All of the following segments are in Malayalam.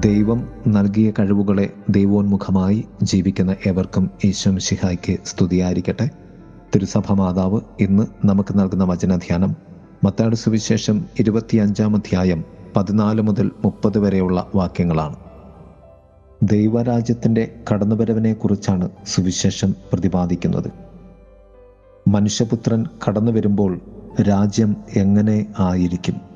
ദൈവം നൽകിയ കഴിവുകളെ ദൈവോന്മുഖമായി ജീവിക്കുന്ന ഏവർക്കും ഈശ്വം ശിഹായ്ക്ക് സ്തുതിയായിരിക്കട്ടെ. തിരുസഭ മാതാവ് ഇന്ന് നമുക്ക് നൽകുന്ന വചനധ്യാനം മത്താട് സുവിശേഷം ഇരുപത്തിയഞ്ചാം അധ്യായം പതിനാല് മുതൽ മുപ്പത് വരെയുള്ള വാക്യങ്ങളാണ്. ദൈവരാജ്യത്തിന്റെ കടന്നുവരവിനെക്കുറിച്ചാണ് സുവിശേഷം പ്രതിപാദിക്കുന്നത്. മനുഷ്യപുത്രൻ കടന്നു വരുമ്പോൾ രാജ്യം എങ്ങനെ ആയിരിക്കും?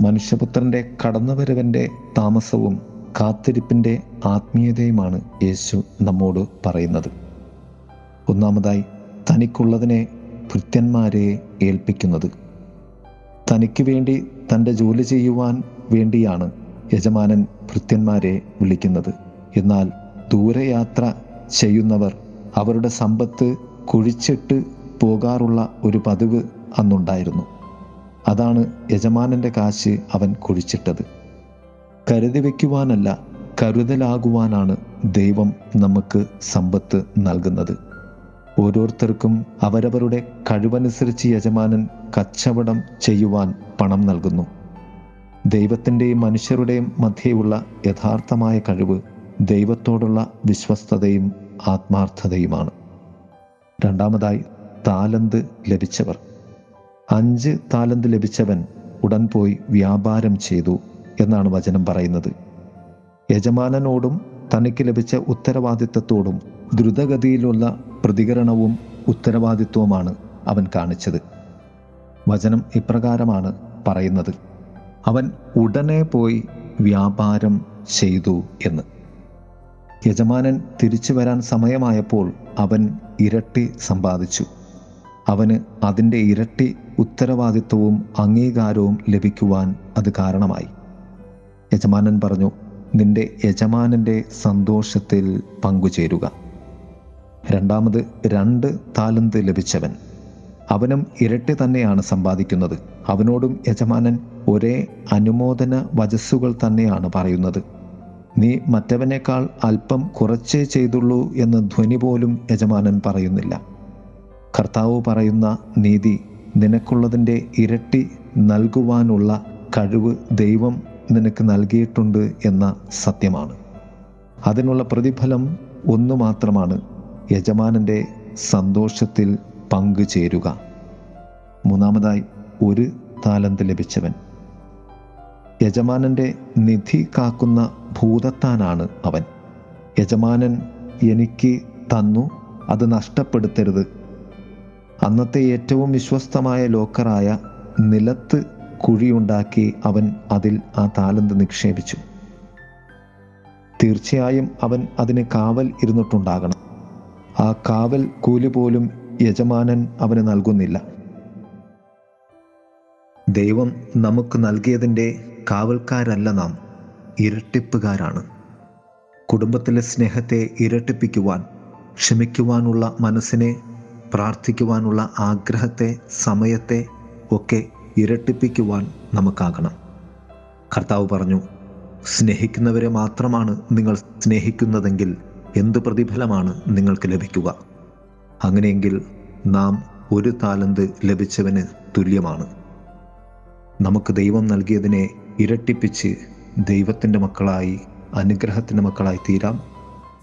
മനുഷ്യപുത്രന്റെ കടന്നുവരവന്റെ താമസവും കാത്തിരിപ്പിന്റെ ആത്മീയതയുമാണ് യേശു നമ്മോട് പറയുന്നത്. ഒന്നാമതായി തനിക്കുള്ളതിനെ ഭൃത്യന്മാരെ ഏൽപ്പിക്കുന്നത്. തനിക്ക് വേണ്ടി തന്റെ ജോലി ചെയ്യുവാൻ വേണ്ടിയാണ് യജമാനൻ ഭൃത്യന്മാരെ വിളിക്കുന്നത്. എന്നാൽ ദൂരയാത്ര ചെയ്യുന്നവർ അവരുടെ സമ്പത്ത് കുഴിച്ചിട്ട് പോകാറുള്ള ഒരു പതിവ് അന്നുണ്ടായിരുന്നു. അതാണ് യജമാനന്റെ കാശ് അവൻ കുഴിച്ചിട്ടത്. കരുതി വയ്ക്കുവാനല്ല കരുതലാകുവാനാണ് ദൈവം നമുക്ക് സമ്പത്ത് നൽകുന്നത്. ഓരോരുത്തർക്കും അവരവരുടെ കഴിവനുസരിച്ച് യജമാനൻ കച്ചവടം ചെയ്യുവാൻ പണം നൽകുന്നു. ദൈവത്തിന്റെയും മനുഷ്യരുടെയും മധ്യയുള്ള യഥാർത്ഥമായ കഴിവ് ദൈവത്തോടുള്ള വിശ്വസ്തതയും ആത്മാർത്ഥതയുമാണ്. രണ്ടാമതായി താലന്ത് ലഭിച്ചവർ. അഞ്ച് താലന്ത് ലഭിച്ചവൻ ഉടൻ പോയി വ്യാപാരം ചെയ്തു എന്നാണ് വചനം പറയുന്നത്. യജമാനനോടും തനിക്ക് ലഭിച്ച ഉത്തരവാദിത്തത്തോടും ദ്രുതഗതിയിലുള്ള പ്രതികരണവും ഉത്തരവാദിത്വവുമാണ് അവൻ കാണിച്ചത്. വചനം ഇപ്രകാരമാണ് പറയുന്നത്. അവൻ ഉടനെ പോയി വ്യാപാരം ചെയ്തു എന്ന്. യജമാനൻ തിരിച്ചു വരാൻ സമയമായപ്പോൾ അവൻ ഇരട്ടി സമ്പാദിച്ചു. അവന് അതിന്റെ ഇരട്ടി ഉത്തരവാദിത്വവും അംഗീകാരവും ലഭിക്കുവാൻ അത് കാരണമായി. യജമാനൻ പറഞ്ഞു നിന്റെ യജമാനന്റെ സന്തോഷത്തിൽ പങ്കുചേരുക. രണ്ടാമത് രണ്ട് താലന്ത് ലഭിച്ചവൻ. അവനും ഇരട്ടി തന്നെയാണ് സമ്പാദിക്കുന്നത്. അവനോടും യജമാനൻ ഒരേ അനുമോദന വജസ്സുകൾ തന്നെയാണ് പറയുന്നത്. നീ മറ്റവനേക്കാൾ അല്പം കുറച്ചേ ചെയ്തുള്ളൂ എന്ന് ധ്വനി പോലും യജമാനൻ പറയുന്നില്ല. കർത്താവ് പറയുന്ന നീതി നിനക്കുള്ളതിന്റെ ഇരട്ടി നൽകുവാനുള്ള കഴിവ് ദൈവം നിനക്ക് നൽകിയിട്ടുണ്ട് എന്ന സത്യമാണ്. അതിനുള്ള പ്രതിഫലം ഒന്നു മാത്രമാണ് യജമാനന്റെ സന്തോഷത്തിൽ പങ്കുചേരുക മൂന്നാമതായി ഒരു താലന്ത് ലഭിച്ചവൻ. യജമാനന്റെ നിധി കാക്കുന്ന ഭൂതത്താനാണ് അവൻ. യജമാനൻ എനിക്ക് തന്നു അത് നഷ്ടപ്പെടുത്തരുത്. അന്നത്തെ ഏറ്റവും വിശ്വസ്തമായ ലോക്കറായ നിലത്ത് കുഴിയുണ്ടാക്കി അവൻ അതിൽ ആ താലന്ത് നിക്ഷേപിച്ചു. തീർച്ചയായും അവൻ അതിന് കാവൽ ഇരുന്നിട്ടുണ്ടാകണം. ആ കാവൽ കൂലി പോലും യജമാനൻ അവന് നൽകുന്നില്ല. ദൈവം നമുക്ക് നൽകിയതിന്റെ കാവൽക്കാരല്ല നാം ഇരട്ടിപ്പുകാരാണ്. കുടുംബത്തിലെ സ്നേഹത്തെ ഇരട്ടിപ്പിക്കുവാൻ ക്ഷമിക്കുവാനുള്ള മനസ്സിനെ പ്രാർത്ഥിക്കുവാനുള്ള ആഗ്രഹത്തെ സമയത്തെ ഒക്കെ ഇരട്ടിപ്പിക്കുവാൻ നമുക്കാകണം. കർത്താവ് പറഞ്ഞു സ്നേഹിക്കുന്നവരെ മാത്രമാണ് നിങ്ങൾ സ്നേഹിക്കുന്നതെങ്കിൽ എന്ത് പ്രതിഫലമാണ് നിങ്ങൾക്ക് ലഭിക്കുക? അങ്ങനെയെങ്കിൽ നാം ഒരു താലന്ത് ലഭിച്ചവന് തുല്യമാണ്. നമുക്ക് ദൈവം നൽകിയതിനെ ഇരട്ടിപ്പിച്ച് ദൈവത്തിന്റെ മക്കളായി അനുഗ്രഹത്തിന്റെ മക്കളായി തീരാം.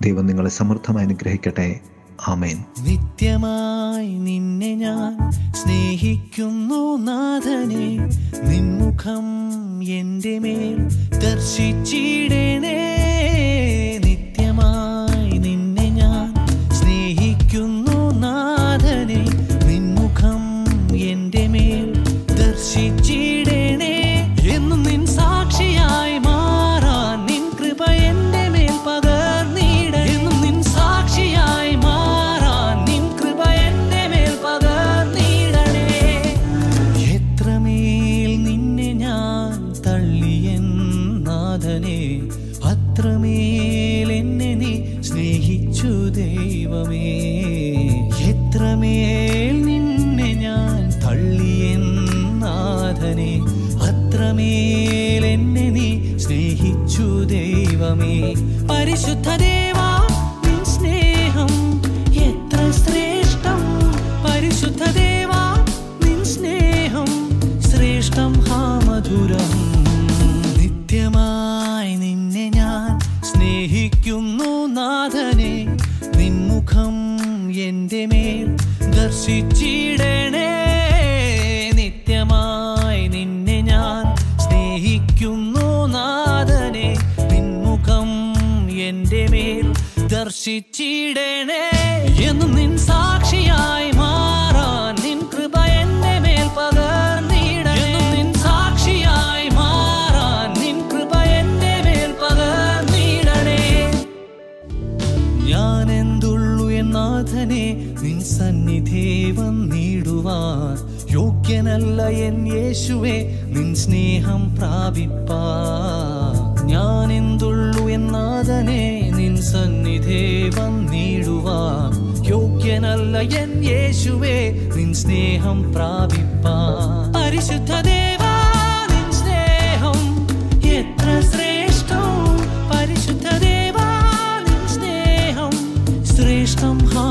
ദൈവം നിങ്ങളെ സമൃദ്ധമായി അനുഗ്രഹിക്കട്ടെ. ആമേൻ. നിത്യമായി നിന്നെ ഞാൻ സ്നേഹിക്കുന്നു നാഥനെ. നിൻമുഖം എന്റെ മേൽ ദർശിച്ചിടണേ. നാഥനെ അത്രമേൽ എന്നെ നീ സ്നേഹിച്ചു ദൈവമേ. എത്രമേൽ നിന്നെ ഞാൻ തള്ളിയൻ നാഥനെ അത്രമേൽ എന്നെ നീ സ്നേഹിച്ചു ദൈവമേ. പരിശുദ്ധ ദേവാ ദർശിച്ചിടണേ എന്നും നിൻ സാക്ഷിയായി മാറാൻ നിൻ കൃപ എന്റെ മേൽ പകർന്നിടണേ. നിൻ സാക്ഷിയായി മാറാൻ നിൻ കൃപ എന്റെ മേൽ പകർന്നിടണേ. ഞാൻ എന്തുള്ളു എന്നാഥനെ നിൻ സന്നിധി വന്നിടുവാൻ. യോഗ്യനല്ല എൻ യേശുവെ നിൻ സ്നേഹം പ്രാപിപ്പാ ഞാൻ എന്തുള്ളു എന്നാഥനെ സന്നിധേ വന്നിടുവാൻ യോഗ്യനല്ല എൻ യേശുവേ നിൻ സ്നേഹം പ്രാപിപ്പാൻ പരിശുദ്ധ ദേവാ നിൻ സ്നേഹം എത്ര ശ്രേഷ്ഠം. പരിശുദ്ധ ദേവാ നിൻ സ്നേഹം ശ്രേഷ്ഠം ഹാ